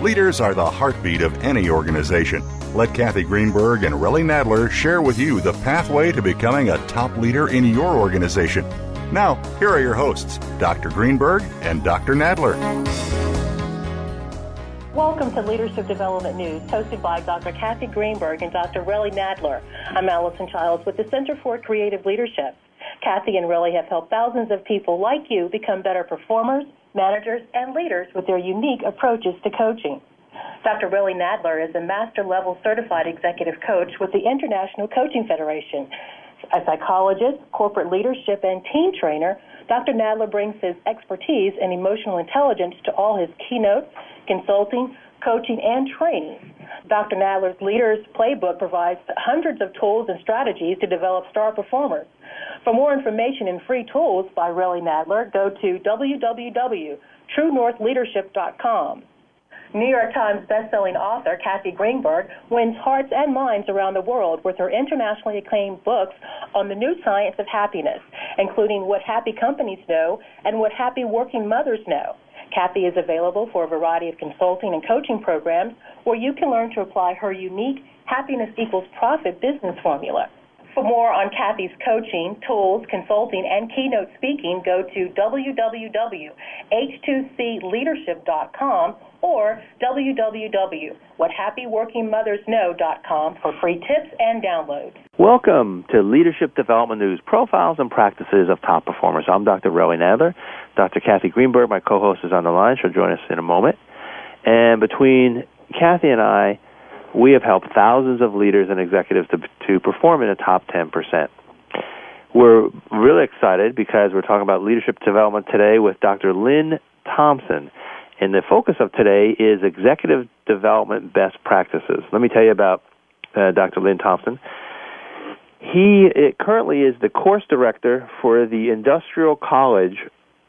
Leaders are the heartbeat of any organization. Let Kathy Greenberg and Relly Nadler share with you the pathway to becoming a top leader in your organization. Now, here are your hosts, Dr. Greenberg and Dr. Nadler. Welcome to Leadership Development News, hosted by Dr. Kathy Greenberg and Dr. Relly Nadler. I'm Allison Childs with the Center for Creative Leadership. Kathy and Relly have helped thousands of people like you become better performers, managers, and leaders with their unique approaches to coaching. Dr. Relly Nadler is a master level certified executive coach with the International Coaching Federation. A psychologist, corporate leadership, and team trainer, Dr. Nadler brings his expertise in emotional intelligence to all his keynotes, consulting, coaching, and training. Dr. Nadler's Leaders Playbook provides hundreds of tools and strategies to develop star performers. For more information and free tools by Relly Nadler, go to www.truenorthleadership.com. New York Times bestselling author Kathy Greenberg wins hearts and minds around the world with her internationally acclaimed books on the new science of happiness, including What Happy Companies Know and What Happy Working Mothers Know. Kathy is available for a variety of consulting and coaching programs where you can learn to apply her unique happiness equals profit business formula. For more on Kathy's coaching, tools, consulting, and keynote speaking, go to www.h2cleadership.com or www.whathappyworkingmothersknow.com for free tips and downloads. Welcome to Leadership Development News Profiles and Practices of Top Performers. I'm Dr. Relly Nadler. Dr. Kathy Greenberg, my co host, is on the line. She'll join us in a moment. And between Kathy and I, we have helped thousands of leaders and executives to, to perform in the top 10%. We're really excited because we're talking about leadership development today with Dr. Lynn Thompson. And the focus of today is executive development best practices. Let me tell you about uh, Dr. Lynn Thompson. He currently is the course director for the Industrial College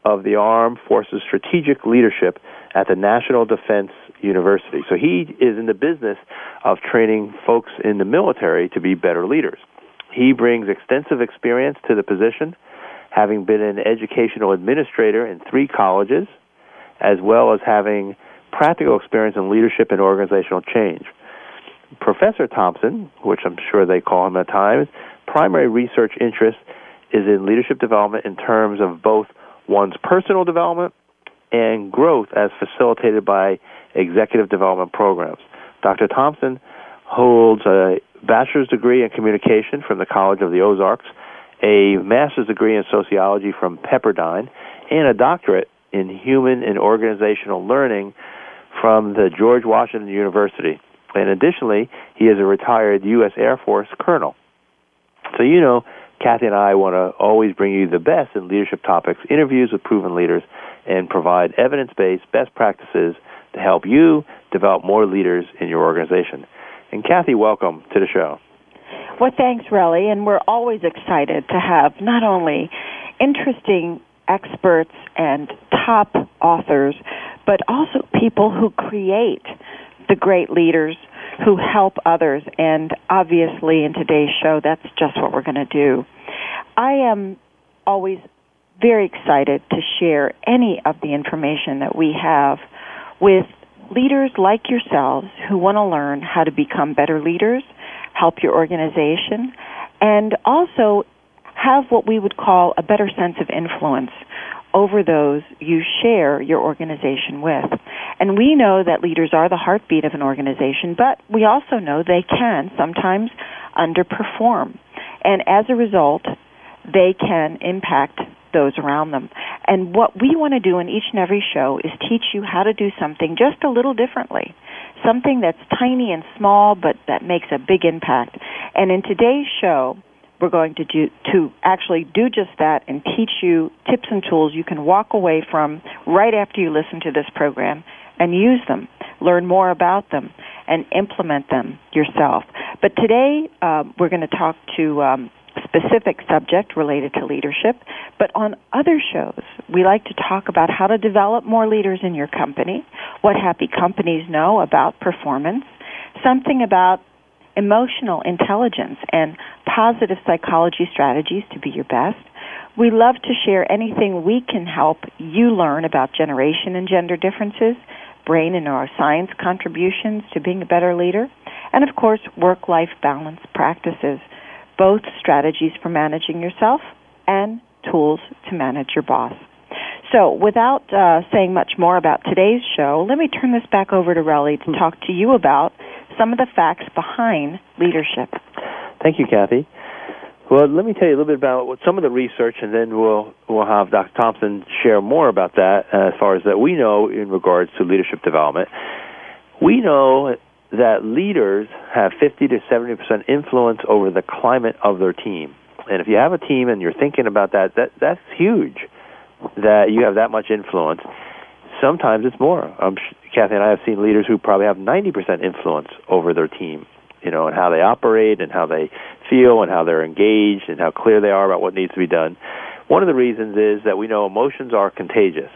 of the Armed Forces Strategic Leadership at the National Defense University. So he is in the business of training folks in the military to be better leaders. He brings extensive experience to the position, having been an educational administrator in three colleges, as well as having practical experience in leadership and organizational change. Professor Thompson, which I'm sure they call him at times, primary research interest is in leadership development in terms of both one's personal development and growth as facilitated by executive development programs. Dr. Thompson holds a bachelor's degree in communication from the College of the Ozarks, a master's degree in sociology from Pepperdine, and a doctorate in human and organizational learning from the George Washington University. And additionally, he is a retired U.S. Air Force colonel. So, you know, Kathy and I want to always bring you the best in leadership topics, interviews with proven leaders, and provide evidence based best practices to help you develop more leaders in your organization. And Kathy, welcome to the show. Well, thanks, Relly. And we're always excited to have not only interesting experts and top authors, but also people who create the great leaders who help others. And obviously, in today's show, that's just what we're going to do. I am always very excited to share any of the information that we have with leaders like yourselves who want to learn how to become better leaders, help your organization, and also have what we would call a better sense of influence over those you share your organization with. And we know that leaders are the heartbeat of an organization, but we also know they can sometimes underperform. And as a result, they can impact those around them. And what we want to do in each and every show is teach you how to do something just a little differently. Something that's tiny and small, but that makes a big impact. And in today's show, we're going to do to actually do just that and teach you tips and tools you can walk away from right after you listen to this program and use them, learn more about them, and implement them yourself. But today uh, we're going to talk to um, specific subject related to leadership, but on other shows, we like to talk about how to develop more leaders in your company, what happy companies know about performance, something about emotional intelligence and positive psychology strategies to be your best. We love to share anything we can help you learn about generation and gender differences, brain and neuroscience contributions to being a better leader, and of course, work life balance practices both strategies for managing yourself and tools to manage your boss. So, without uh, saying much more about today's show, let me turn this back over to Relly to talk to you about some of the facts behind leadership. Thank you, Kathy. Well, let me tell you a little bit about what, some of the research, and then we'll we'll have Dr. Thompson share more about that as far as that we know in regards to leadership development. We know that leaders have 50 to 70 percent influence over the climate of their team. And if you have a team and you're thinking about that, that that's huge. That you have that much influence. Sometimes it's more. Um, Kathy and I have seen leaders who probably have 90 percent influence over their team. You know, and how they operate and how they feel and how they're engaged and how clear they are about what needs to be done. One of the reasons is that we know emotions are contagious.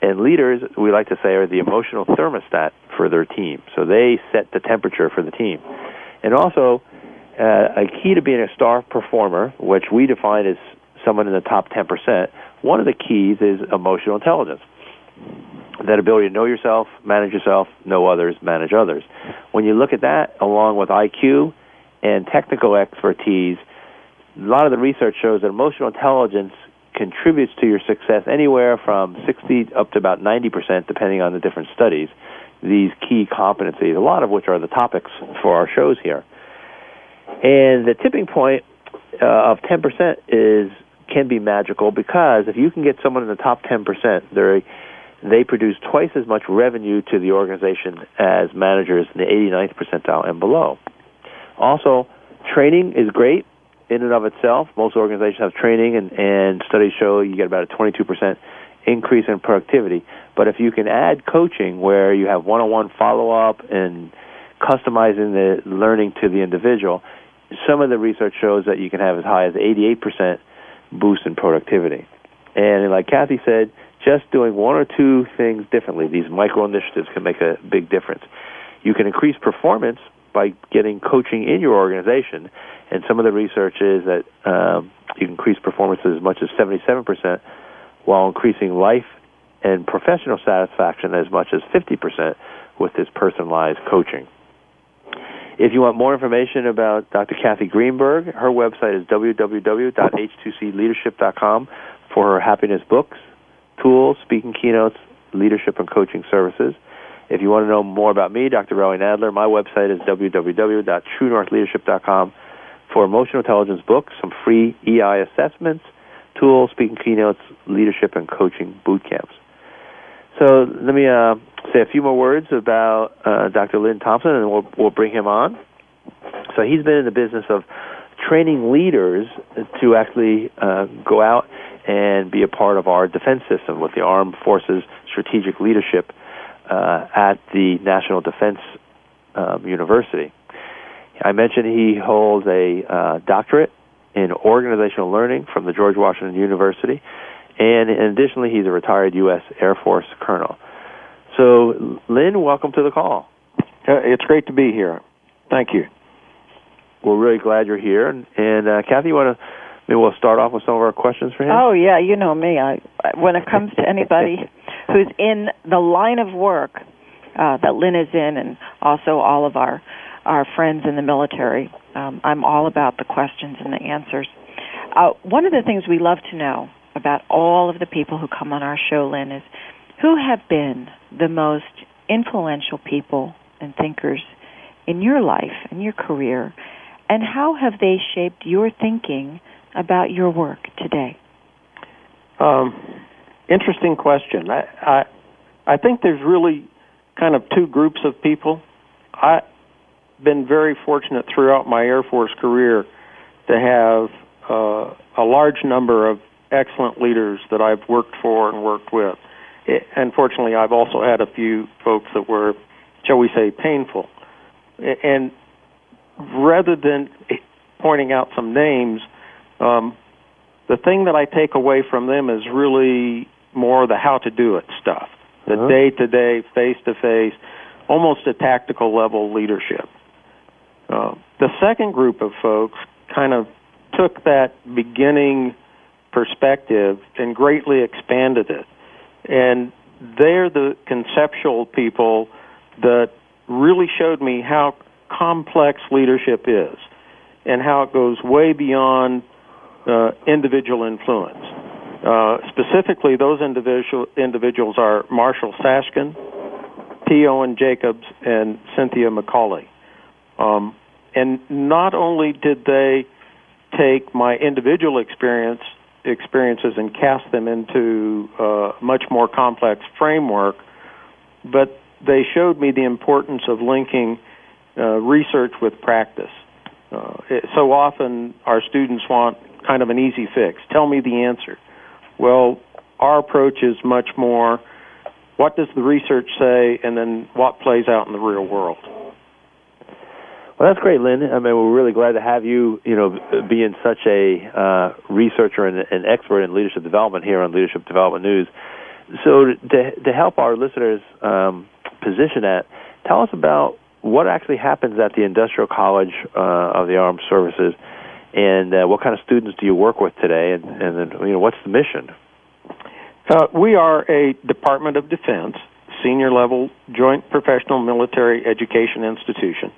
And leaders, we like to say, are the emotional thermostat for their team. So they set the temperature for the team. And also, uh, a key to being a star performer, which we define as someone in the top 10%, one of the keys is emotional intelligence. That ability to know yourself, manage yourself, know others, manage others. When you look at that along with IQ and technical expertise, a lot of the research shows that emotional intelligence contributes to your success anywhere from 60 up to about 90%, depending on the different studies, these key competencies, a lot of which are the topics for our shows here. And the tipping point uh, of 10% is can be magical because if you can get someone in the top 10%, they they produce twice as much revenue to the organization as managers in the 89th percentile and below. Also, training is great in and of itself. Most organizations have training, and, and studies show you get about a 22% increase in productivity. But if you can add coaching where you have one on one follow up and customizing the learning to the individual, some of the research shows that you can have as high as 88% boost in productivity. And like Kathy said, just doing one or two things differently, these micro initiatives can make a big difference. You can increase performance by getting coaching in your organization. And some of the research is that um, you can increase performance as much as 77% while increasing life and professional satisfaction as much as 50% with this personalized coaching. If you want more information about Dr. Kathy Greenberg, her website is www.h2cleadership.com for her happiness books, tools, speaking keynotes, leadership and coaching services. If you want to know more about me, Dr. Relly Nadler, my website is www.truenorthleadership.com for emotional intelligence books, some free EI assessments, tools, speaking keynotes, leadership and coaching boot camps. So let me uh, say a few more words about uh, Dr. Lynn Thompson, and we'll, we'll bring him on. So he's been in the business of training leaders to actually uh, go out and be a part of our defense system with the Armed Forces Strategic Leadership uh, at the National Defense um, University. I mentioned he holds a uh, doctorate in organizational learning from the George Washington University, and additionally, he's a retired U.S. Air Force colonel. So, Lynn, welcome to the call. Uh, it's great to be here. Thank you. We're really glad you're here. And, and uh, Kathy, you want to maybe we'll start off with some of our questions for him? Oh yeah, you know me. I when it comes to anybody who's in the line of work uh, that Lynn is in, and also all of our our friends in the military. Um, I'm all about the questions and the answers. Uh, one of the things we love to know about all of the people who come on our show, Lynn, is who have been the most influential people and thinkers in your life and your career, and how have they shaped your thinking about your work today? Um, interesting question. I, I I think there's really kind of two groups of people. I been very fortunate throughout my Air Force career to have uh, a large number of excellent leaders that I've worked for and worked with. It, unfortunately, I've also had a few folks that were, shall we say, painful. And rather than pointing out some names, um, the thing that I take away from them is really more the how to do it stuff, the day to day, face to face, almost a tactical level leadership. Uh, the second group of folks kind of took that beginning perspective and greatly expanded it. And they're the conceptual people that really showed me how complex leadership is and how it goes way beyond uh, individual influence. Uh, specifically, those individual, individuals are Marshall Sashkin, T. Owen Jacobs, and Cynthia McCauley. Um, and not only did they take my individual experience experiences and cast them into a much more complex framework, but they showed me the importance of linking uh, research with practice. Uh, it, so often our students want kind of an easy fix. Tell me the answer. Well, our approach is much more what does the research say and then what plays out in the real world. Well, that's great, Lynn. I mean, we're really glad to have you, you know, being such a uh, researcher and an expert in leadership development here on Leadership Development News. So, to, to help our listeners um, position that, tell us about what actually happens at the Industrial College uh, of the Armed Services, and uh, what kind of students do you work with today, and, and then, you know, what's the mission? Uh, we are a Department of Defense senior level joint professional military education institution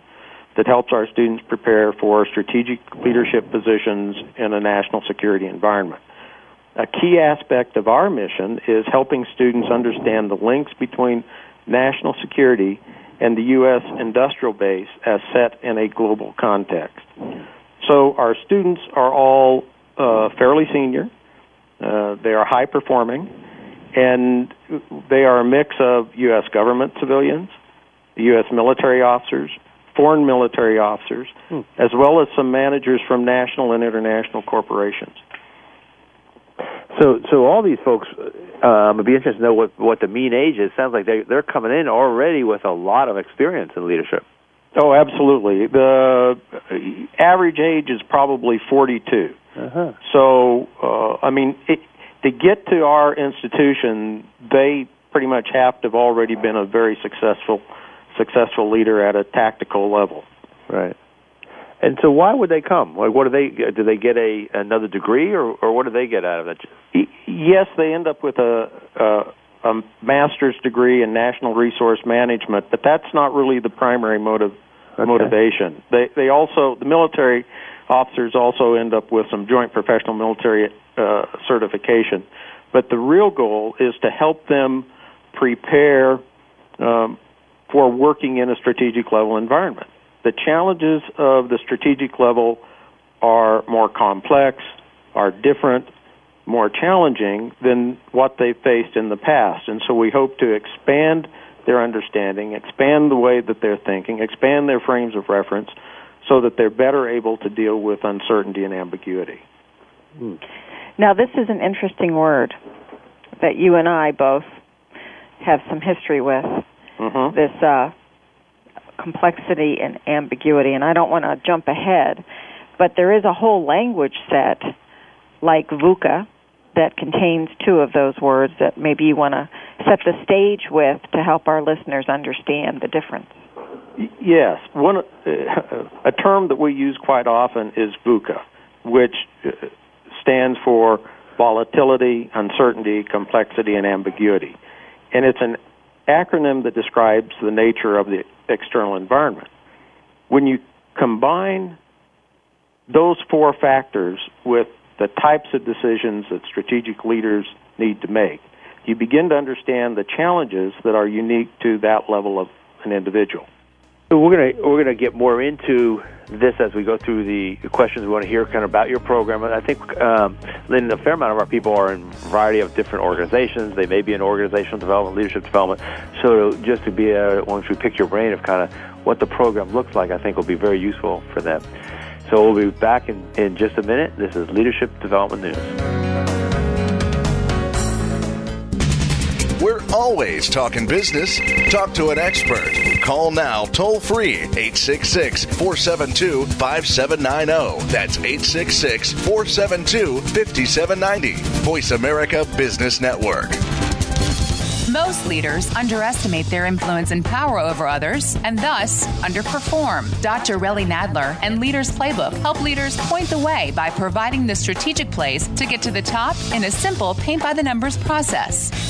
that helps our students prepare for strategic leadership positions in a national security environment. A key aspect of our mission is helping students understand the links between national security and the U.S. industrial base as set in a global context. So our students are all uh, fairly senior. Uh, they are high performing, and they are a mix of U.S. government civilians, U.S. military officers, foreign military officers, hmm. as well as some managers from national and international corporations. So, so all these folks, um, would be interested to know what what the mean age is. Sounds like they they're coming in already with a lot of experience in leadership. Oh, absolutely. The average age is probably 42. Uh-huh. So, uh, I mean, it, to get to our institution, they pretty much have to have already been a very successful successful leader at a tactical level. Right. And so, why would they come? Like, what do they do? They get a another degree, or or what do they get out of it? Yes, they end up with a, a a master's degree in national resource management, but that's not really the primary motive okay. motivation. They they also the military officers also end up with some joint professional military uh, certification, but the real goal is to help them prepare um, for working in a strategic level environment. The challenges of the strategic level are more complex, are different, more challenging than what they faced in the past. And so we hope to expand their understanding, expand the way that they're thinking, expand their frames of reference so that they're better able to deal with uncertainty and ambiguity. Hmm. Now, this is an interesting word that you and I both have some history with mm-hmm. this uh, complexity and ambiguity. And I don't want to jump ahead, but there is a whole language set like VUCA that contains two of those words that maybe you want to set the stage with to help our listeners understand the difference. Yes, one uh, a term that we use quite often is VUCA, which uh, stands for volatility, uncertainty, complexity, and ambiguity. And it's an acronym that describes the nature of the external environment. When you combine those four factors with the types of decisions that strategic leaders need to make, you begin to understand the challenges that are unique to that level of an individual. We're gonna we're gonna get more into this as we go through the questions. We want to hear kind of about your program. I think, um, Lynn, a fair amount of our people are in a variety of different organizations. They may be in organizational development, leadership development. So just to be a, once we pick your brain of kind of what the program looks like, I think will be very useful for them. So we'll be back in, in just a minute. This is Leadership Development News. Always talking business. Talk to an expert. Call now toll free 866 472 5790. That's 866 472 5790. Voice America Business Network. Most leaders underestimate their influence and power over others and thus underperform. Dr. Relly Nadler and Leaders Playbook help leaders point the way by providing the strategic plays to get to the top in a simple paint by the numbers process.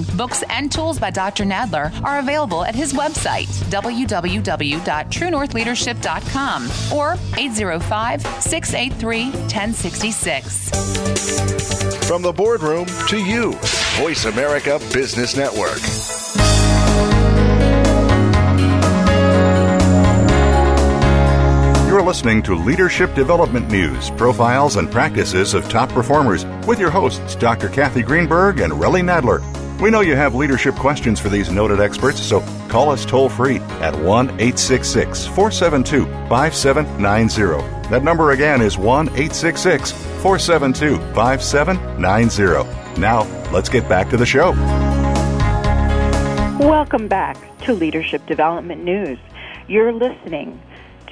books, and tools by Dr. Nadler are available at his website, www.truenorthleadership.com or 805 683 1066. From the boardroom to you, Voice America Business Network. You're listening to Leadership Development News, profiles and practices of top performers with your hosts, Dr. Kathy Greenberg and Relly Nadler. We know you have leadership questions for these noted experts, so call us toll free at 1 866 472 5790. That number again is 1 866 472 5790. Now, let's get back to the show. Welcome back to Leadership Development News. You're listening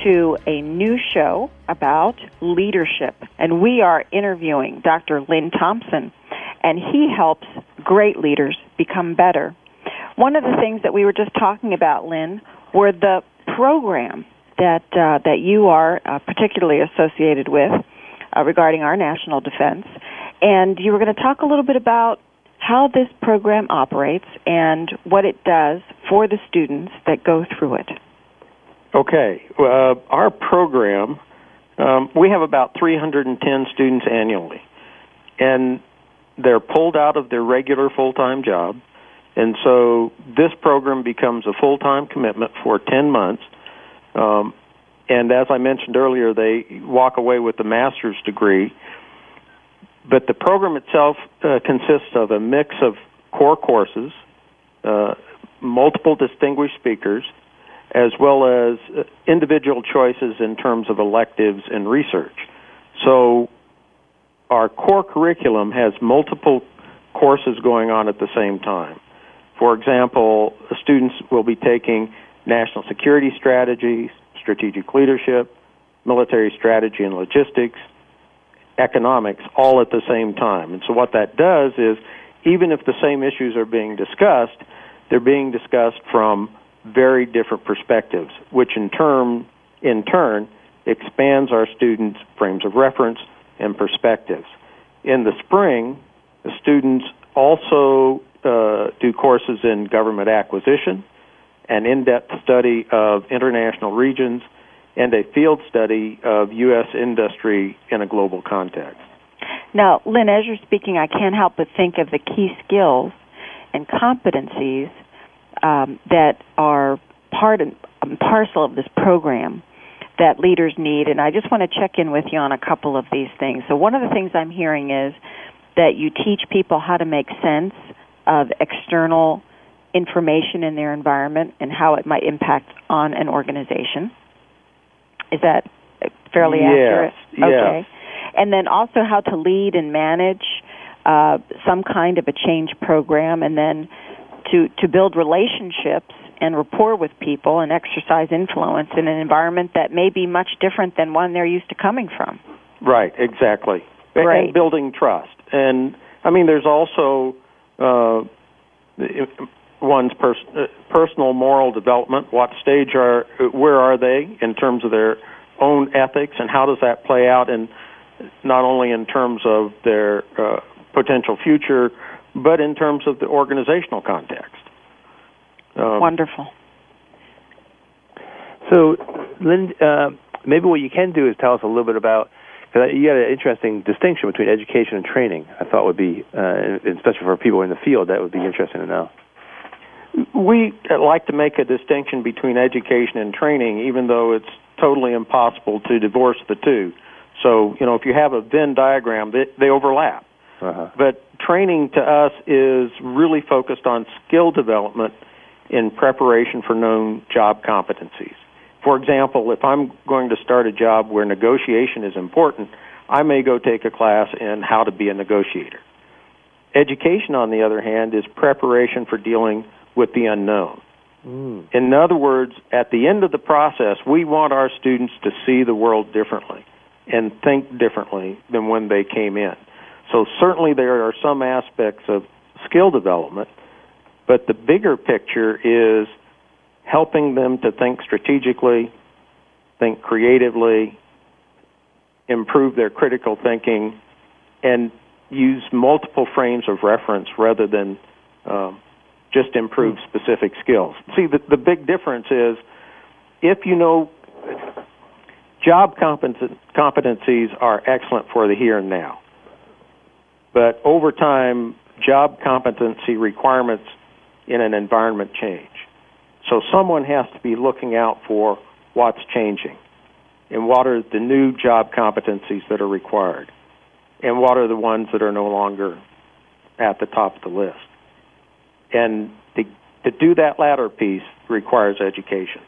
to a new show about leadership, and we are interviewing Dr. Lynn Thompson, and he helps great leaders become better. One of the things that we were just talking about, Lynn, were the program that uh, that you are uh, particularly associated with uh, regarding our national defense, and you were going to talk a little bit about how this program operates and what it does for the students that go through it. Okay, uh, our program, um, we have about 310 students annually, and they're pulled out of their regular full time job. And so this program becomes a full time commitment for 10 months. Um, and as I mentioned earlier, they walk away with a master's degree. But the program itself uh, consists of a mix of core courses, uh, multiple distinguished speakers, as well as uh, individual choices in terms of electives and research. So our core curriculum has multiple courses going on at the same time. For example, students will be taking national security strategies, strategic leadership, military strategy and logistics, economics, all at the same time. And so what that does is, even if the same issues are being discussed, they're being discussed from very different perspectives, which in turn, in turn, expands our students' frames of reference and perspectives. In the spring, the students also uh, do courses in government acquisition, an in-depth study of international regions, and a field study of U.S. industry in a global context. Now, Lynn, as you're speaking, I can't help but think of the key skills and competencies um, that are part and um, parcel of this program that leaders need. And I just want to check in with you on a couple of these things. So, one of the things I'm hearing is that you teach people how to make sense of external information in their environment and how it might impact on an organization. Is that fairly yes, accurate? Yes. Okay. And then also how to lead and manage uh, some kind of a change program, and then to to build relationships and rapport with people and exercise influence in an environment that may be much different than one they're used to coming from. Right, exactly. Right. And building trust. And I mean, there's also uh, one's pers- uh, personal moral development. What stage are, where are they in terms of their own ethics, and how does that play out in not only in terms of their uh, potential future, but in terms of the organizational context. Um, Wonderful. So, Lynn, uh, maybe what you can do is tell us a little bit about because you got an interesting distinction between education and training. I thought would be, uh, especially for people in the field, that would be interesting to know. We like to make a distinction between education and training, even though it's totally impossible to divorce the two. So, you know, if you have a Venn diagram, they, they overlap. Uh-huh. But training to us is really focused on skill development in preparation for known job competencies. For example, if I'm going to start a job where negotiation is important, I may go take a class in how to be a negotiator. Education, on the other hand, is preparation for dealing with the unknown. Mm. In other words, at the end of the process, we want our students to see the world differently and think differently than when they came in. So certainly there are some aspects of skill development, but the bigger picture is helping them to think strategically, think creatively, improve their critical thinking, and use multiple frames of reference rather than um, just improve specific skills. See, the, the big difference is if you know job competencies are excellent for the here and now, but over time, job competency requirements in an environment change. So someone has to be looking out for what's changing and what are the new job competencies that are required and what are the ones that are no longer at the top of the list. And to, to do that latter piece requires education.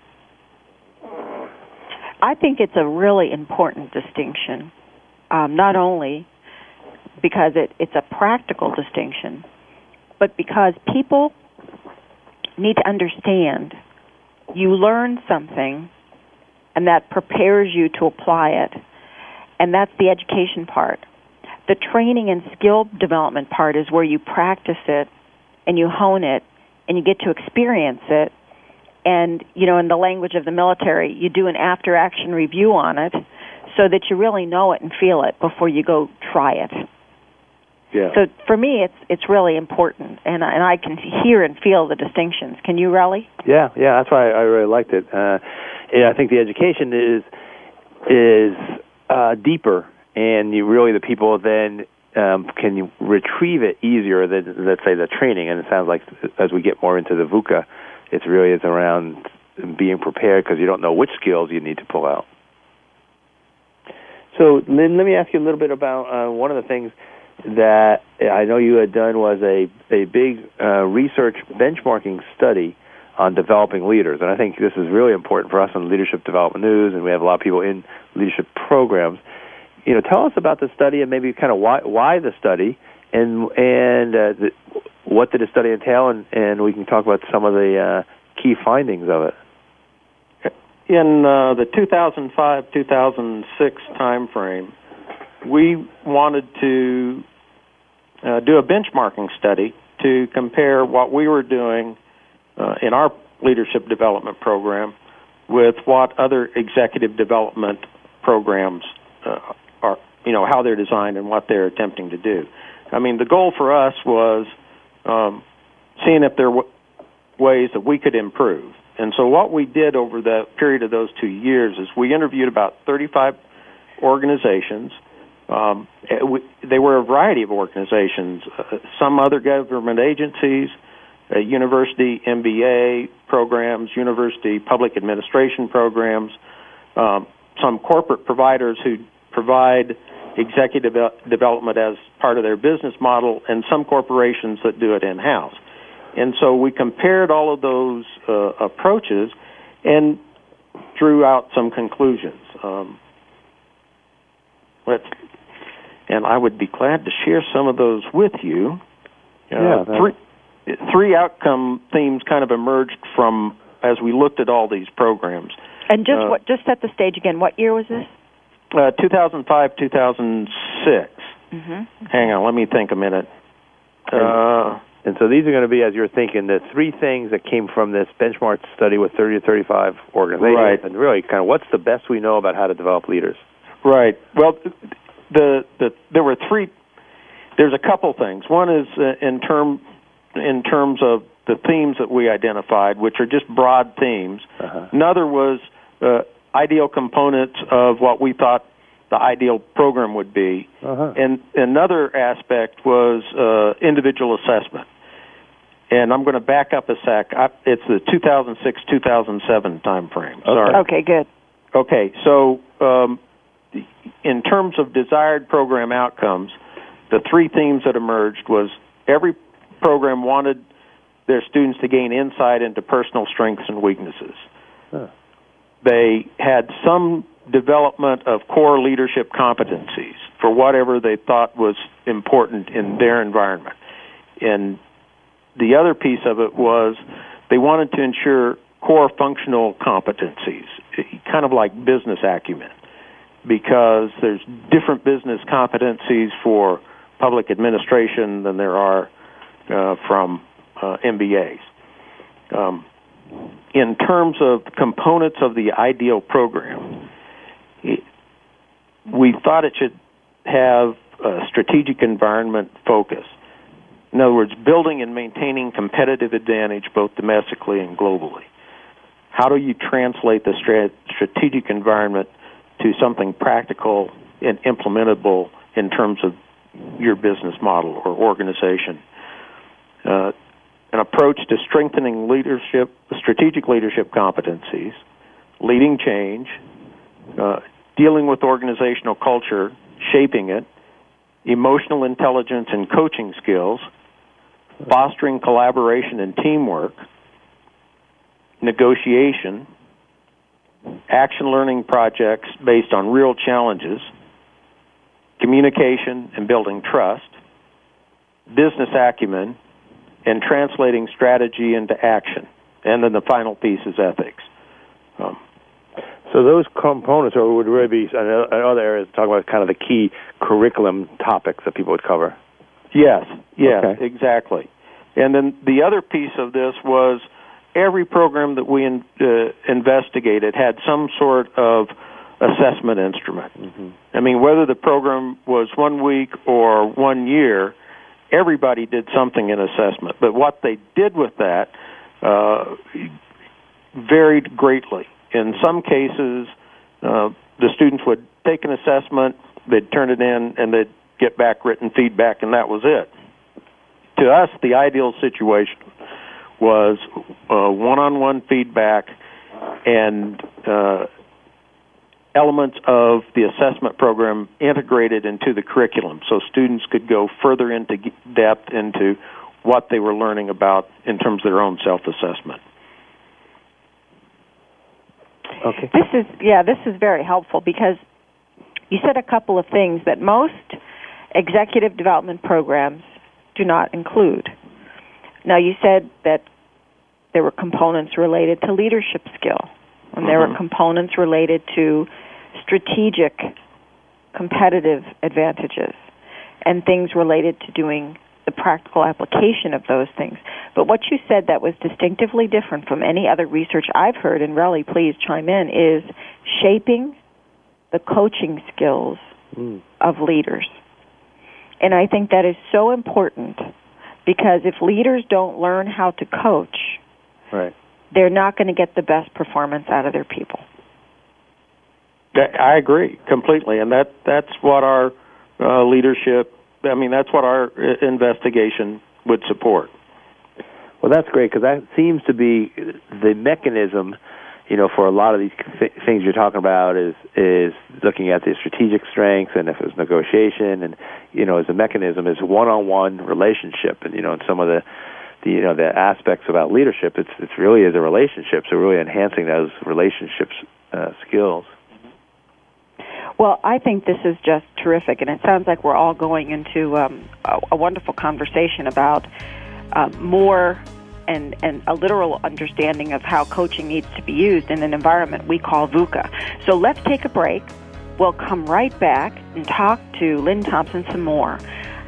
I think it's a really important distinction, um, not only because it, it's a practical distinction, but because people need to understand you learn something and that prepares you to apply it. And that's the education part. The training and skill development part is where you practice it and you hone it and you get to experience it. And, you know, in the language of the military, you do an after action review on it so that you really know it and feel it before you go try it. Yeah. So for me, it's it's really important, and and I can hear and feel the distinctions. Can you, Relly? Yeah, yeah, that's why I really liked it. Uh, yeah, I think the education is is uh, deeper, and you really the people then um, can you retrieve it easier than let's say the training. And it sounds like as we get more into the VUCA, it's really is around being prepared because you don't know which skills you need to pull out. So, Lynn, let me ask you a little bit about uh, one of the things that I know you had done was a a big uh, research benchmarking study on developing leaders, and I think this is really important for us on Leadership Development News, and we have a lot of people in leadership programs. You know, tell us about the study and maybe kind of why why the study and and uh, the, what did the study entail, and and we can talk about some of the uh, key findings of it. In uh, the 2005-2006 timeframe, we wanted to uh, do a benchmarking study to compare what we were doing uh, in our leadership development program with what other executive development programs uh, are, you know, how they're designed and what they're attempting to do. I mean, the goal for us was um, seeing if there were ways that we could improve. And so, what we did over the period of those two years is we interviewed about 35 organizations um, eh, they were a variety of organizations, uh, some other government agencies, uh, university MBA programs, university public administration programs, um, some corporate providers who provide executive development as part of their business model, and some corporations that do it in house. And so we compared all of those uh, approaches and drew out some conclusions. Um, let's and I would be glad to share some of those with you. Uh, yeah, three, three outcome themes kind of emerged from as we looked at all these programs. And just uh, what, just set the stage again. What year was this? Uh, 2005, 2006. Mm-hmm. Hang on, let me think a minute. And, uh, and so these are going to be, as you're thinking, the three things that came from this benchmark study with 30 to 35 organizations, right. and really kind of what's the best we know about how to develop leaders. Right. Well, the the there were three. There's a couple things. One is uh, in term in terms of the themes that we identified, which are just broad themes. Uh-huh. Another was uh, ideal components of what we thought the ideal program would be. Uh-huh. And another aspect was uh, individual assessment. And I'm going to back up a sec. I, it's the 2006-2007 time frame. Sorry. Okay, good. Okay, so um, in terms of desired program outcomes, the three themes that emerged was every program wanted their students to gain insight into personal strengths and weaknesses. Huh. They had some development of core leadership competencies for whatever they thought was important in their environment. And the other piece of it was they wanted to ensure core functional competencies, kind of like business acumen, because there's different business competencies for public administration than there are uh, from uh, MBAs. Um, in terms of components of the ideal program, it, we thought it should have a strategic environment focus. In other words, building and maintaining competitive advantage both domestically and globally. How do you translate the strategic environment to something practical and implementable in terms of your business model or organization? Uh, an approach to strengthening leadership, strategic leadership competencies, leading change, uh, dealing with organizational culture, shaping it, emotional intelligence and coaching skills, fostering collaboration and teamwork, negotiation, action learning projects based on real challenges, communication and building trust, business acumen, and translating strategy into action. And then the final piece is ethics. Um, so those components are, would really be in other areas talking about kind of the key curriculum topics that people would cover. Yes, yes, Okay. exactly. And then the other piece of this was every program that we in, uh, investigated had some sort of assessment instrument. I mean, whether the program was one week or one year, everybody did something in assessment. But what they did with that uh, varied greatly. In some cases, uh, the students would take an assessment, they'd turn it in, and they'd get back written feedback, and that was it. To us, the ideal situation was uh, one-on-one feedback and uh, elements of the assessment program integrated into the curriculum, so students could go further into depth into what they were learning about in terms of their own self-assessment. Okay. This is yeah, this is very helpful because you said a couple of things that most executive development programs do not include. Now you said that there were components related to leadership skill, and there were Mhm. components related to strategic competitive advantages, and things related to doing the practical application of those things. But what you said that was distinctively different from any other research I've heard, and Relly, please chime in, is shaping the coaching skills Mm. of leaders. And I think that is so important because if leaders don't learn how to coach, Right. they're not going to get the best performance out of their people. That- I agree completely, and that that's what our uh, leadership. I mean, that's what our uh, investigation would support. Well, that's great because that seems to be the mechanism, you know, for a lot of these th- things you're talking about is is looking at the strategic strengths and if it was negotiation and you know as a mechanism is one-on-one relationship and you know and some of the the you know the aspects about leadership it's it's really is a relationship so really enhancing those relationships uh, skills. Well, I think this is just terrific, and it sounds like we're all going into um, a, a wonderful conversation about uh, more and, and a literal understanding of how coaching needs to be used in an environment we call VUCA. So let's take a break. We'll come right back and talk to Lynn Thompson some more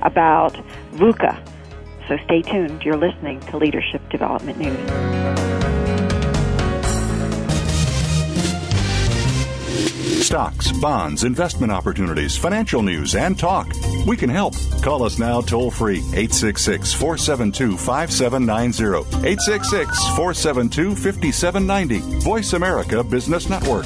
about VUCA. So stay tuned. You're listening to Leadership Development News. Stocks, bonds, investment opportunities, financial news, and talk. We can help. Call us now toll free 866 472 5790. 866 472 5790. Voice America Business Network.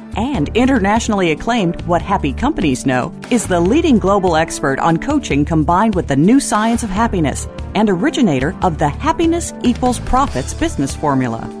and internationally acclaimed What Happy Companies Know, is the leading global expert on coaching combined with the new science of happiness and originator of the Happiness Equals Profits business formula.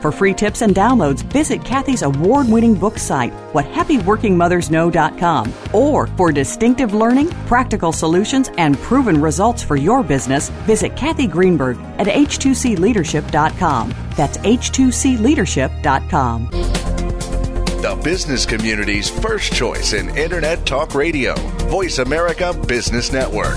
For free tips and downloads, visit Kathy's award winning book site, whathappyworkingmothersknow.com. Or for distinctive learning, practical solutions, and proven results for your business, visit Kathy Greenberg at h2cleadership.com. That's h2cleadership.com. The business community's first choice in Internet Talk Radio, Voice America Business Network.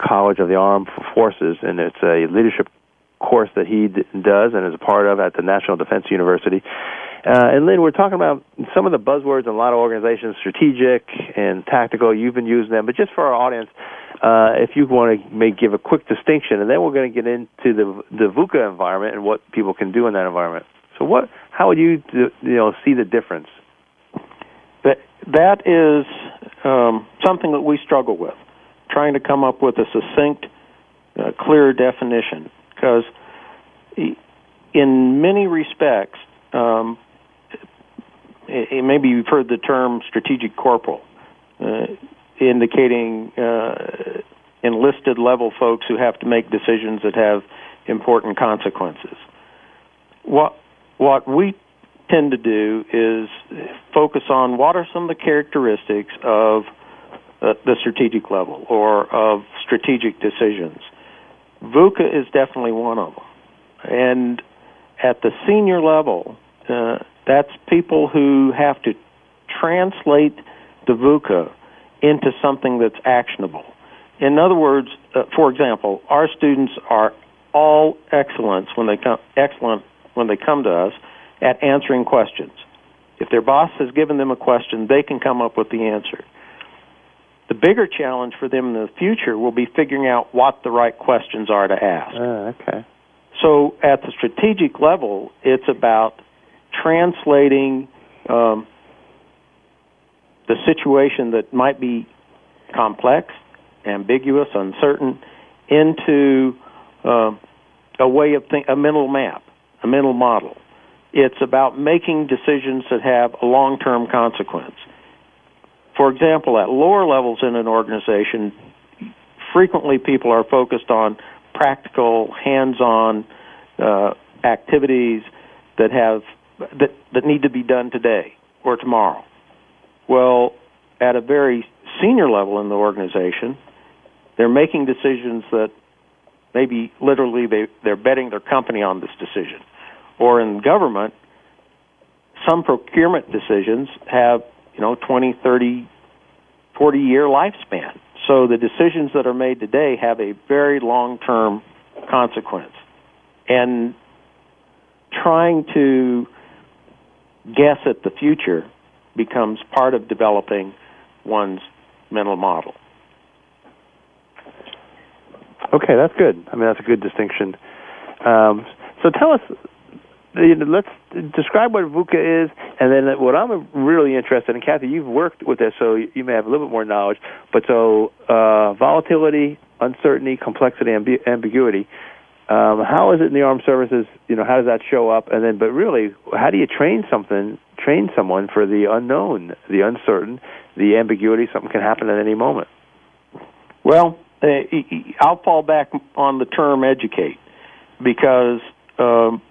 College of the Armed Forces, and it's a leadership course that he d- does and is a part of at the National Defense University. Uh, and Lynn, we're talking about some of the buzzwords in a lot of organizations, strategic and tactical. You've been using them, but just for our audience, uh, if you want to make, give a quick distinction, and then we're going to get into the the VUCA environment and what people can do in that environment. So, what, how would you, you know, see the difference? That that is um, something that we struggle with, trying to come up with a succinct, uh, clear definition. Because in many respects, um, maybe you've heard the term strategic corporal, uh, indicating uh, enlisted level folks who have to make decisions that have important consequences. What what we tend to do is focus on what are some of the characteristics of uh, the strategic level or of strategic decisions. VUCA is definitely one of them. And at the senior level, uh, that's people who have to translate the VUCA into something that's actionable. In other words, uh, for example, our students are all excellence when they come excellent when they come to us at answering questions. If their boss has given them a question, they can come up with the answer. The bigger challenge for them in the future will be figuring out what the right questions are to ask. Uh, okay. So at the strategic level, it's about translating um, the situation that might be complex, ambiguous, uncertain into uh, a way of think, a mental map, a mental model. It's about making decisions that have a long-term consequence. For example, at lower levels in an organization, frequently people are focused on practical, hands-on uh, activities that have that that need to be done today or tomorrow. Well, at a very senior level in the organization, they're making decisions that maybe literally they they're betting their company on this decision. Or in government, some procurement decisions have, you know, 20, 30, 40 year lifespan. So the decisions that are made today have a very long term consequence. And trying to guess at the future becomes part of developing one's mental model. Okay, that's good. I mean, that's a good distinction. Um, so tell us, let's describe what VUCA is, and then what I'm really interested in, Kathy, you've worked with this, so you may have a little bit more knowledge. But so uh, volatility, uncertainty, complexity, ambi- ambiguity. Um, how is it in the armed services? You know, how does that show up? And then, but really, how do you train something, train someone for the unknown, the uncertain, the ambiguity? Something can happen at any moment. Well, uh, I'll fall back on the term educate because um,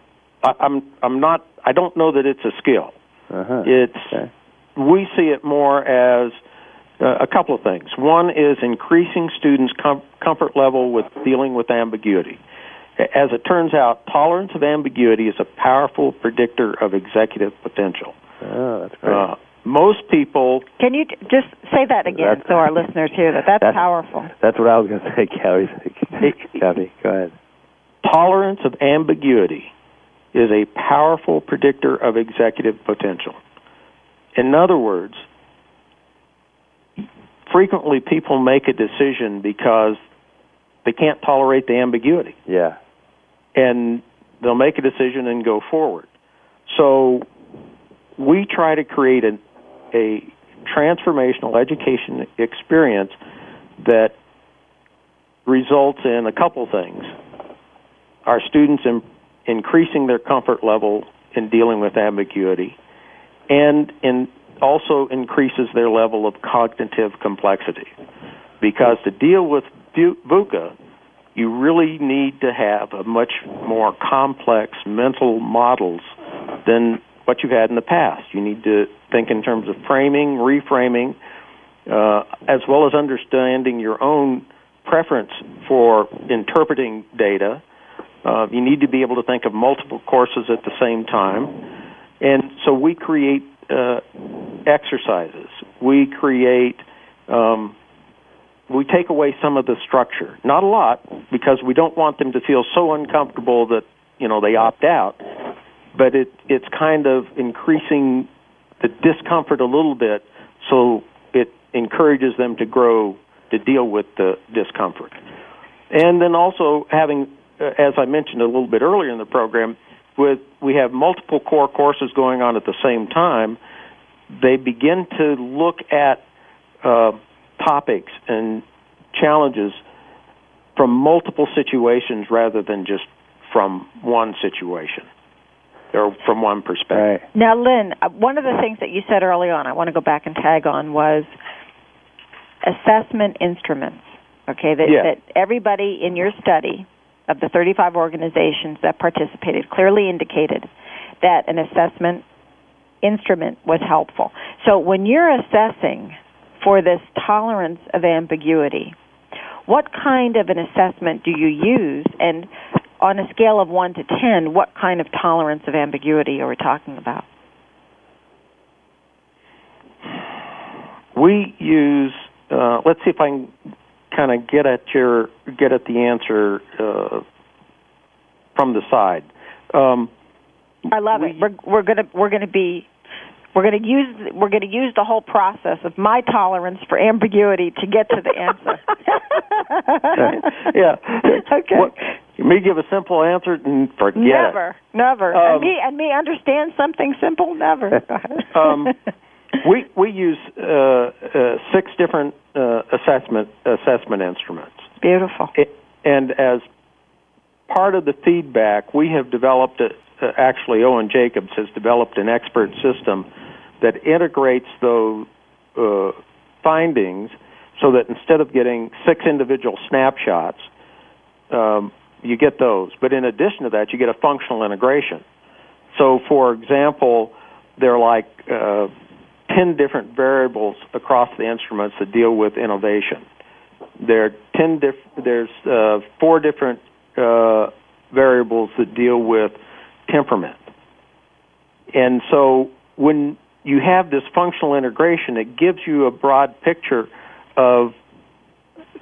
I'm I'm not I don't know that it's a skill. Uh-huh. It's Okay. we see it more as uh, a couple of things. One is increasing students' com- comfort level with dealing with ambiguity. As it turns out, tolerance of ambiguity is a powerful predictor of executive potential. Oh, that's great. Uh, most people Can you t- just say that again That's- so our listeners hear that? That's, That's- powerful. that's what I was going to say, Kathy. Kathy, go ahead. tolerance of ambiguity is a powerful predictor of executive potential. In other words, frequently people make a decision because they can't tolerate the ambiguity Yeah. and they'll make a decision and go forward. So we try to create an, a transformational education experience that results in a couple things. Our students in, increasing their comfort level in dealing with ambiguity and in also increases their level of cognitive complexity. Because to deal with vu- VUCA, you really need to have a much more complex mental models than what you've had in the past. You need to think in terms of framing, reframing, uh, as well as understanding your own preference for interpreting data. Uh, you need to be able to think of multiple courses at the same time. And so we create uh, exercises. We create um, we take away some of the structure. Not a lot, because we don't want them to feel so uncomfortable that you know they opt out. But it it's kind of increasing the discomfort a little bit, so it encourages them to grow to deal with the discomfort. And then also having, as I mentioned a little bit earlier in the program, with we have multiple core courses going on at the same time. They begin to look at uh, topics and challenges from multiple situations rather than just from one situation or from one perspective. Right. Now, Lynn, uh, one of the things that you said early on, I want to go back and tag on, was assessment instruments. Okay, that, Yeah. that everybody in your study of the 35 organizations that participated clearly indicated that an assessment instrument was helpful. So when you're assessing for this tolerance of ambiguity, what kind of an assessment do you use? And on a scale of 1 to 10, what kind of tolerance of ambiguity are we talking about? We use. Uh, let's see if I can kind of get at your get at the answer uh, from the side. Um, I love it. We're we're gonna we're gonna be we're gonna use we're gonna use the whole process of my tolerance for ambiguity to get to the answer. yeah. Okay. What, me give a simple answer and forget never, never. Um, and me and me understand something simple. Never. Um, it. We we use uh, uh, six different uh, assessment assessment instruments. Beautiful. It, and as part of the feedback, we have developed, a, uh, actually, Owen Jacobs has developed an expert system that integrates those uh, findings so that instead of getting six individual snapshots, um, you get those. But in addition to that, you get a functional integration. So, for example, there are like uh, 10 different variables across the instruments that deal with innovation there are ten diff- there's uh, four different uh, variables that deal with temperament, and so when you have this functional integration, it gives you a broad picture of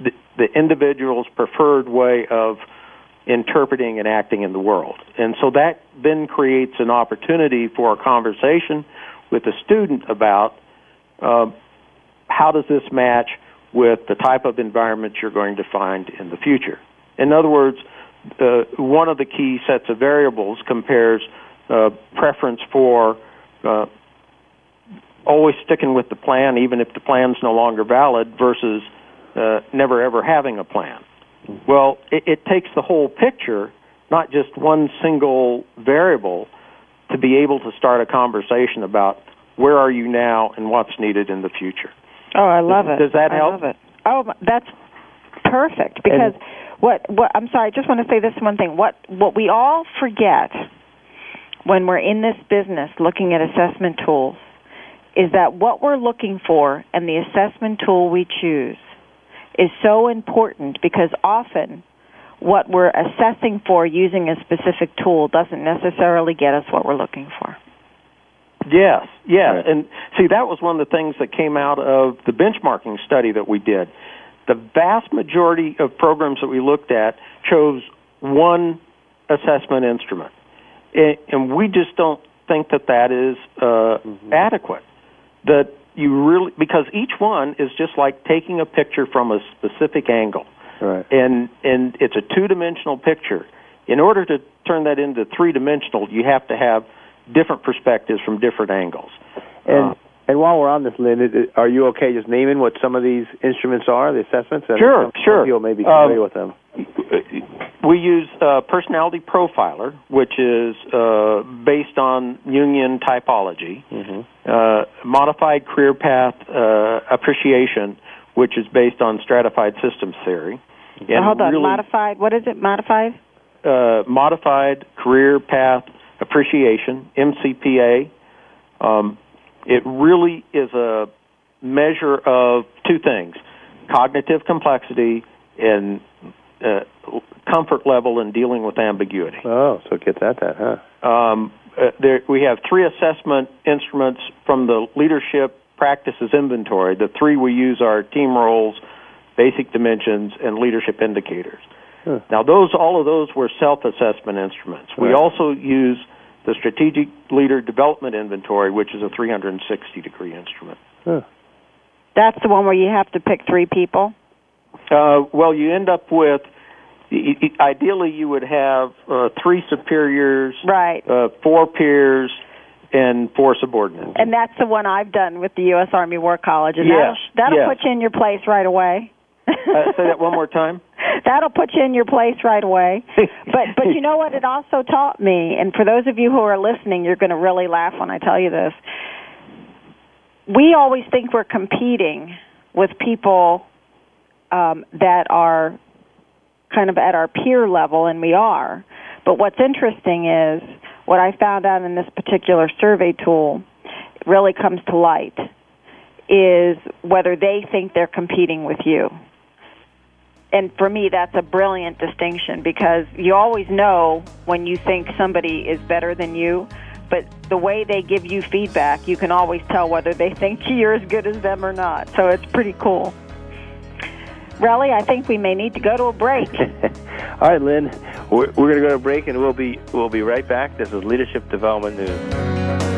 the, the individual's preferred way of interpreting and acting in the world. And so that then creates an opportunity for a conversation with the student about uh, how does this match with the type of environment you're going to find in the future. In other words, uh, one of the key sets of variables compares uh, preference for uh, always sticking with the plan, even if the plan's no longer valid, versus uh, never ever having a plan. Well, it, it takes the whole picture, not just one single variable, to be able to start a conversation about where are you now and what's needed in the future. Oh, I love does, it. Does that I help? love it. Oh, that's perfect because and, what what I'm sorry, I just want to say this one thing. What what we all forget when we're in this business looking at assessment tools is that what we're looking for and the assessment tool we choose is so important because often what we're assessing for using a specific tool doesn't necessarily get us what we're looking for. Yes, yes. Right. And see, that was one of the things that came out of the benchmarking study that we did. The vast majority of programs that we looked at chose one assessment instrument. And we just don't think that that is uh, mm-hmm. adequate. That you really, because each one is just like taking a picture from a specific angle. Right. And, and it's a two dimensional picture. In order to turn that into three dimensional, you have to have different perspectives from different angles. And uh, and while we're on this, Lynn, are you okay just naming what some of these instruments are, the assessments? And sure, sure. People may be familiar um, with them. We use uh, Personality Profiler, which is uh, based on Jungian typology. Mm-hmm. Uh, modified Career Path uh, Appreciation, which is based on stratified systems theory. And hold on, really, modified. What is it? Modified. Uh, modified Career Path appreciation, MCPA. Um, it really is a measure of two things cognitive complexity and uh, comfort level in dealing with ambiguity. Oh, so get that, that, huh? Um, uh, there, we have three assessment instruments from the leadership practices inventory. The three we use are team roles, basic dimensions, and leadership indicators. Huh. Now, those all of those were self-assessment instruments. Right. We also use the Strategic Leader Development Inventory, which is a 360 degree instrument. Huh. That's the one where you have to pick three people. Uh, well, you end up with. Ideally, you would have uh, three superiors, right? Uh, four peers, and four subordinates. And that's the one I've done with the U.S. Army War College. And yes. that'll, that'll yes. put you in your place right away. uh, say that one more time. That'll put you in your place right away. But but you know what? It also taught me, and for those of you who are listening, you're going to really laugh when I tell you this. We always think we're competing with people um, that are kind of at our peer level, and we are. But what's interesting is what I found out in this particular survey tool really comes to light is whether they think they're competing with you. And for me that's a brilliant distinction because you always know when you think somebody is better than you but the way they give you feedback you can always tell whether they think you're as good as them or not. So it's pretty cool Relly, I think we may need to go to a break. All right, Lynn, we're, we're going to go to a break, and we'll be we'll be right back. This is Leadership Development News.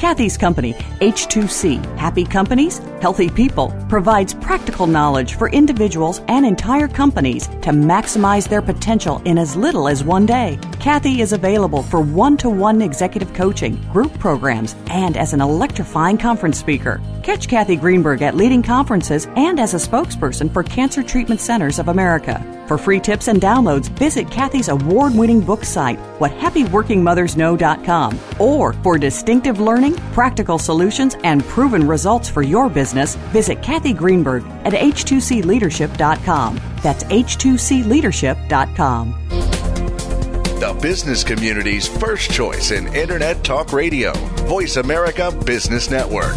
Kathy's company, H2C, Happy Companies, Healthy People, provides practical knowledge for individuals and entire companies to maximize their potential in as little as one day. Kathy is available for one to one executive coaching, group programs, and as an electrifying conference speaker. Catch Kathy Greenberg at leading conferences and as a spokesperson for Cancer Treatment Centers of America. For free tips and downloads, visit Kathy's award winning book site, whathappyworkingmothersknow.com. Or for distinctive learning, practical solutions, and proven results for your business, visit Kathy Greenberg at h2cleadership.com. That's h2cleadership.com. The business community's first choice in Internet Talk Radio, Voice America Business Network.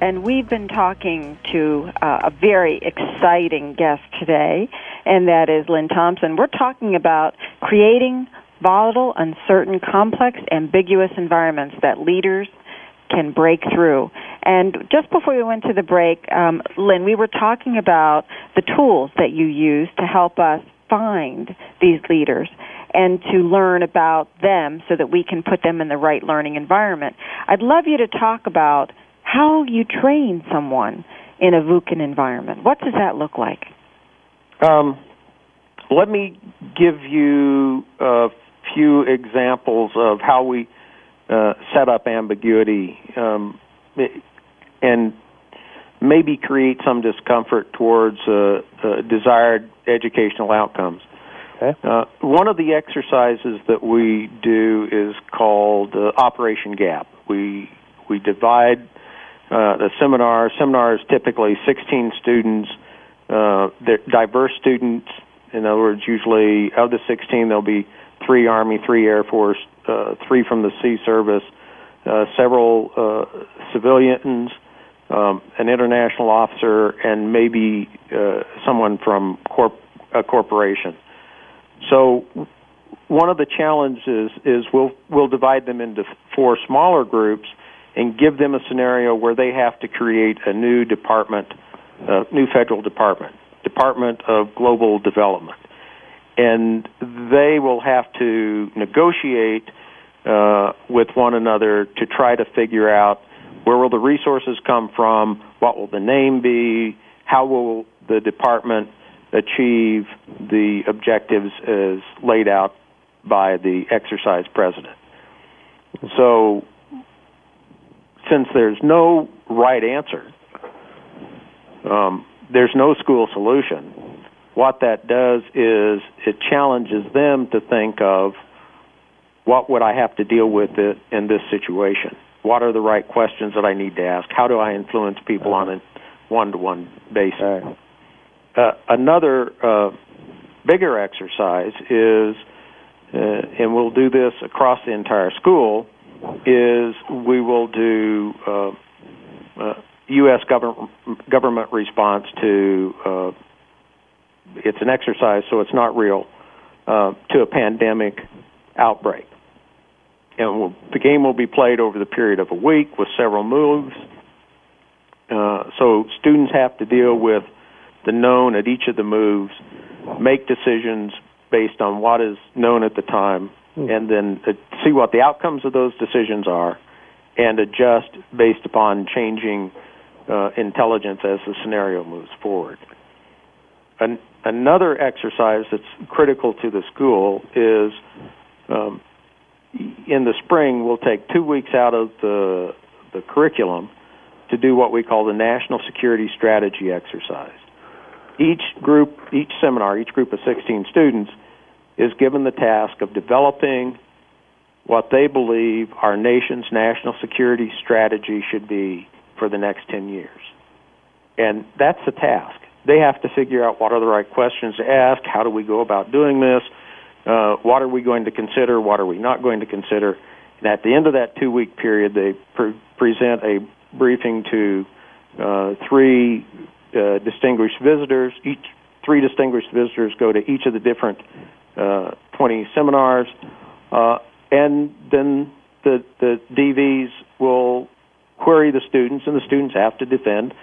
And we've been talking to uh, a very exciting guest today, and that is Lynn Thompson. We're talking about creating volatile, uncertain, complex, ambiguous environments that leaders can break through. And just before we went to the break, um, Lynn, we were talking about the tools that you use to help us find these leaders and to learn about them so that we can put them in the right learning environment. I'd love you to talk about how you train someone in a VUCA environment. What does that look like? Um, let me give you a few examples of how we uh, set up ambiguity um, and maybe create some discomfort towards uh, uh, desired educational outcomes. Okay. Uh, one of the exercises that we do is called uh, Operation Gap. We we divide uh, the seminar. Seminar is typically 16 students. Uh, diverse students. In other words, usually of the 16, there'll be three Army, three Air Force, uh, three from the Sea Service, uh, several uh, civilians, um, an international officer, and maybe someone from corp- a corporation. So one of the challenges is we'll we'll divide them into four smaller groups and give them a scenario where they have to create a new department, uh, new federal department, Department of Global Development, and they will have to negotiate uh, with one another to try to figure out where will the resources come from, what will the name be, how will the department achieve the objectives as laid out by the exercise president. So, since there's no right answer, um, there's no school solution. What that does is it challenges them to think of what would I have to deal with it in this situation? What are the right questions that I need to ask? How do I influence people on a one-to-one basis? Uh, another uh, bigger exercise is, uh, and we'll do this across the entire school, is we will do U.S. Uh, government government response to. Uh, it's an exercise, so it's not real. Uh, to a pandemic outbreak. and we'll, the game will be played over the period of a week with several moves. Uh, so students have to deal with the known at each of the moves, make decisions based on what is known at the time, mm. and then see what the outcomes of those decisions are, and adjust based upon changing uh, intelligence as the scenario moves forward. An- another exercise that's critical to the school is um, in the spring we'll take two weeks out of the the curriculum to do what we call the national security strategy exercise. Each group, each seminar, each group of 16 students is given the task of developing what they believe our nation's national security strategy should be for the next 10 years. And that's the task. They have to figure out what are the right questions to ask, how do we go about doing this, uh, what are we going to consider, what are we not going to consider. And at the end of that two week period, they pre- present a briefing to uh, three uh, distinguished visitors. Each three distinguished visitors go to each of the different uh, 20 seminars, uh, and then the the DVs will query the students, and the students have to defend,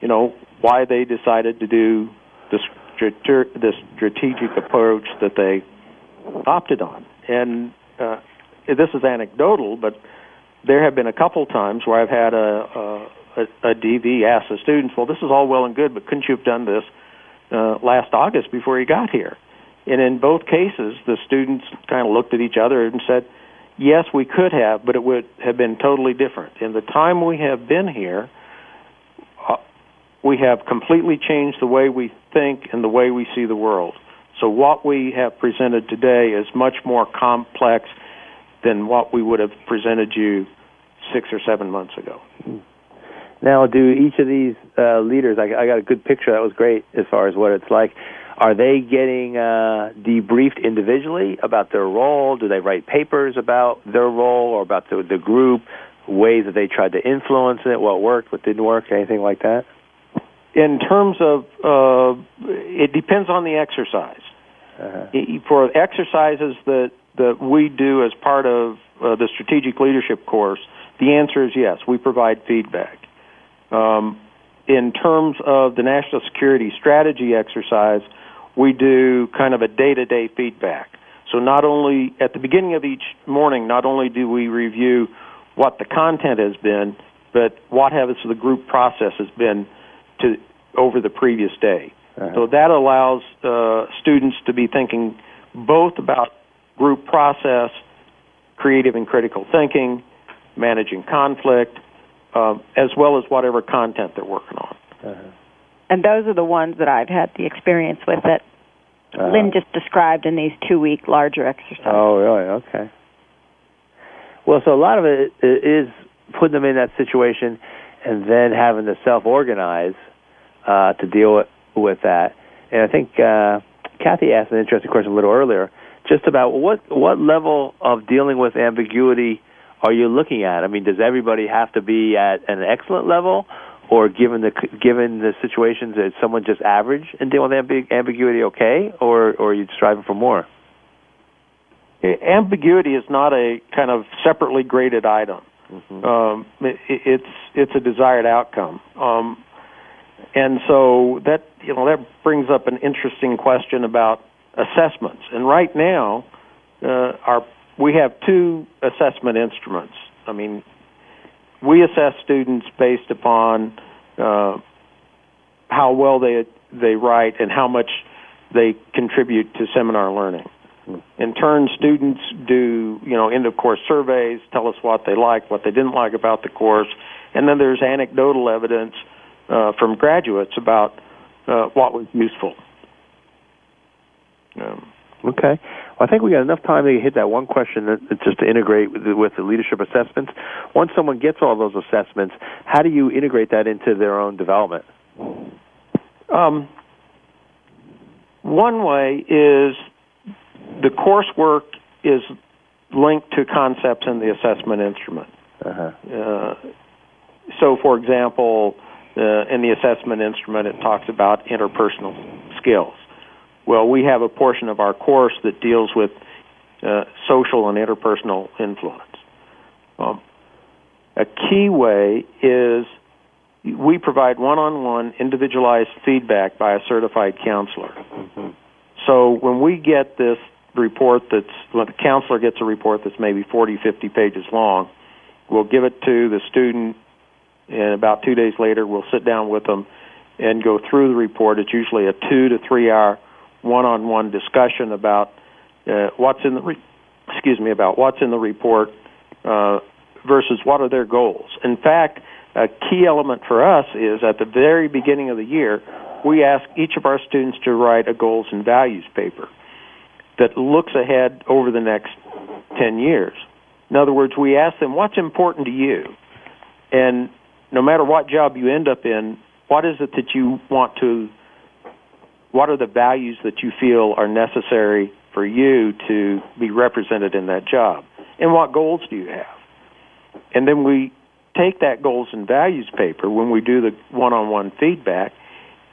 you know, why they decided to do the, the strategic approach that they opted on. And uh, this is anecdotal, but there have been a couple times where I've had a, a, a DV ask the students, "Well, this is all well and good, but couldn't you have done this uh, last August before you got here?" And in both cases, the students kind of looked at each other and said, yes, we could have, but it would have been totally different. In the time we have been here, uh, we have completely changed the way we think and the way we see the world. So what we have presented today is much more complex than what we would have presented you six or seven months ago. Now, do each of these uh, leaders? I, I got a good picture. That was great as far as what it's like. Are they getting uh, debriefed individually about their role? Do they write papers about their role or about the, the group, ways that they tried to influence it, what worked, what didn't work, anything like that? In terms of, uh, it depends on the exercise. Uh-huh. For exercises that that we do as part of uh, the strategic leadership course, the answer is yes. We provide feedback. Um, in terms of the national security strategy exercise, we do kind of a day to day feedback. So not only at the beginning of each morning, not only do we review what the content has been, but what has the group process has been to over the previous day. Uh-huh. So that allows uh, students to be thinking both about group process, creative and critical thinking, managing conflict, uh, as well as whatever content they're working on. Uh-huh and those are the ones that I've had the experience with that uh, Lynn just described in these two week larger exercises. Oh, really? Okay. Well, so a lot of it is putting them in that situation and then having to self organize uh, to deal with, with that. And I think uh, Kathy asked an interesting question a little earlier, just about what what level of dealing with ambiguity are you looking at? I mean, does everybody have to be at an excellent level, or given the given the situations, that someone just average and deal with ambig- ambiguity okay, or or are you striving for more? Ambiguity is not a kind of separately graded item. Mm-hmm. Um, it, it's it's a desired outcome, um, and so that you know that brings up an interesting question about assessments. And right now, uh, our we have two assessment instruments. I mean, we assess students based upon uh, how well they they write and how much they contribute to seminar learning. In turn, students do you know end of course surveys, tell us what they like, what they didn't like about the course, and then there's anecdotal evidence uh, from graduates about uh, what was useful. Um, Okay. I think we got enough time to hit that one question that, just to integrate with the, with the leadership assessments. Once someone gets all those assessments, how do you integrate that into their own development? Um, one way is the coursework is linked to concepts in the assessment instrument. Uh-huh. Uh, so, for example, uh, in the assessment instrument, it talks about interpersonal skills. Well, we have a portion of our course that deals with uh, social and interpersonal influence. Um, a key way is we provide one-on-one individualized feedback by a certified counselor. Mm-hmm. So when we get this report that's when the counselor gets a report that's maybe 40, 50 pages long, we'll give it to the student and about 2 days later we'll sit down with them and go through the report. It's usually a 2 to 3 hour one-on-one discussion about uh, what's in the re- excuse me about what's in the report uh, versus what are their goals. In fact, a key element for us is at the very beginning of the year, we ask each of our students to write a goals and values paper that looks ahead over the next 10 years. In other words, we ask them, what's important to you? And no matter what job you end up in, what is it that you want to, what are the values that you feel are necessary for you to be represented in that job? And what goals do you have? And then we take that goals and values paper when we do the one on one feedback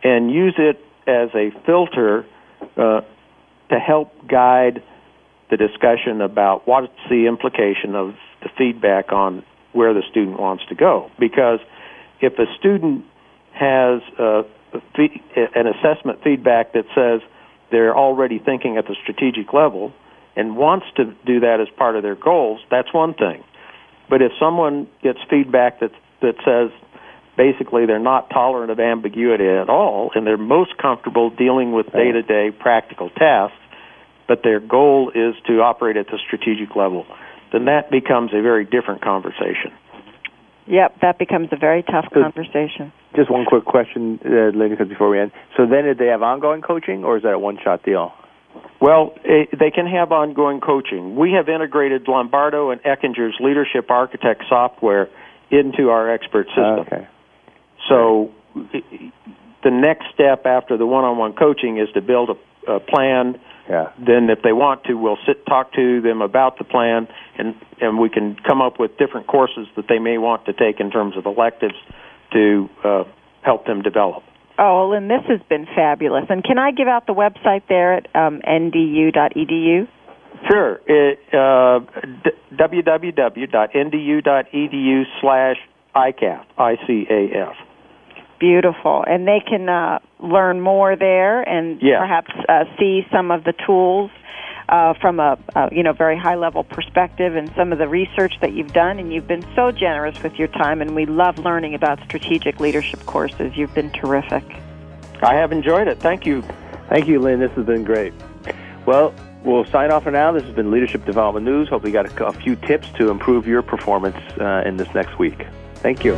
and use it as a filter uh, to help guide the discussion about what's the implication of the feedback on where the student wants to go. Because if a student has an assessment feedback that says they're already thinking at the strategic level and wants to do that as part of their goals, that's one thing. But if someone gets feedback that that says basically they're not tolerant of ambiguity at all and they're most comfortable dealing with day-to-day practical tasks, but their goal is to operate at the strategic level, then that becomes a very different conversation. Yep, that becomes a very tough so conversation. Just one quick question, uh, because before we end. So then, did they have ongoing coaching, or is that a one-shot deal? Well, it, they can have ongoing coaching. We have integrated Lombardo and Eichinger's Leadership Architect software into our expert ah, system. Okay. So eh, the next step after the one-on-one coaching is to build a, a plan. Yeah. Then, if they want to, we'll sit talk to them about the plan, and and we can come up with different courses that they may want to take in terms of electives to uh, help them develop. Oh, and this has been fabulous. And can I give out the website there at um, ndu.edu? Sure. It, uh, d- www.ndu.edu slash ICAF, I-C-A-F. Beautiful. And they can uh, learn more there and yeah. perhaps uh, see some of the tools uh, from a, a you know very high level perspective and some of the research that you've done. And you've been so generous with your time, and we love learning about strategic leadership courses. You've been terrific. I have enjoyed it. Thank you. Thank you, Lynn. This has been great. Well, we'll sign off for now. This has been Leadership Development News. Hope you got a, a few tips to improve your performance uh, in this next week. Thank you.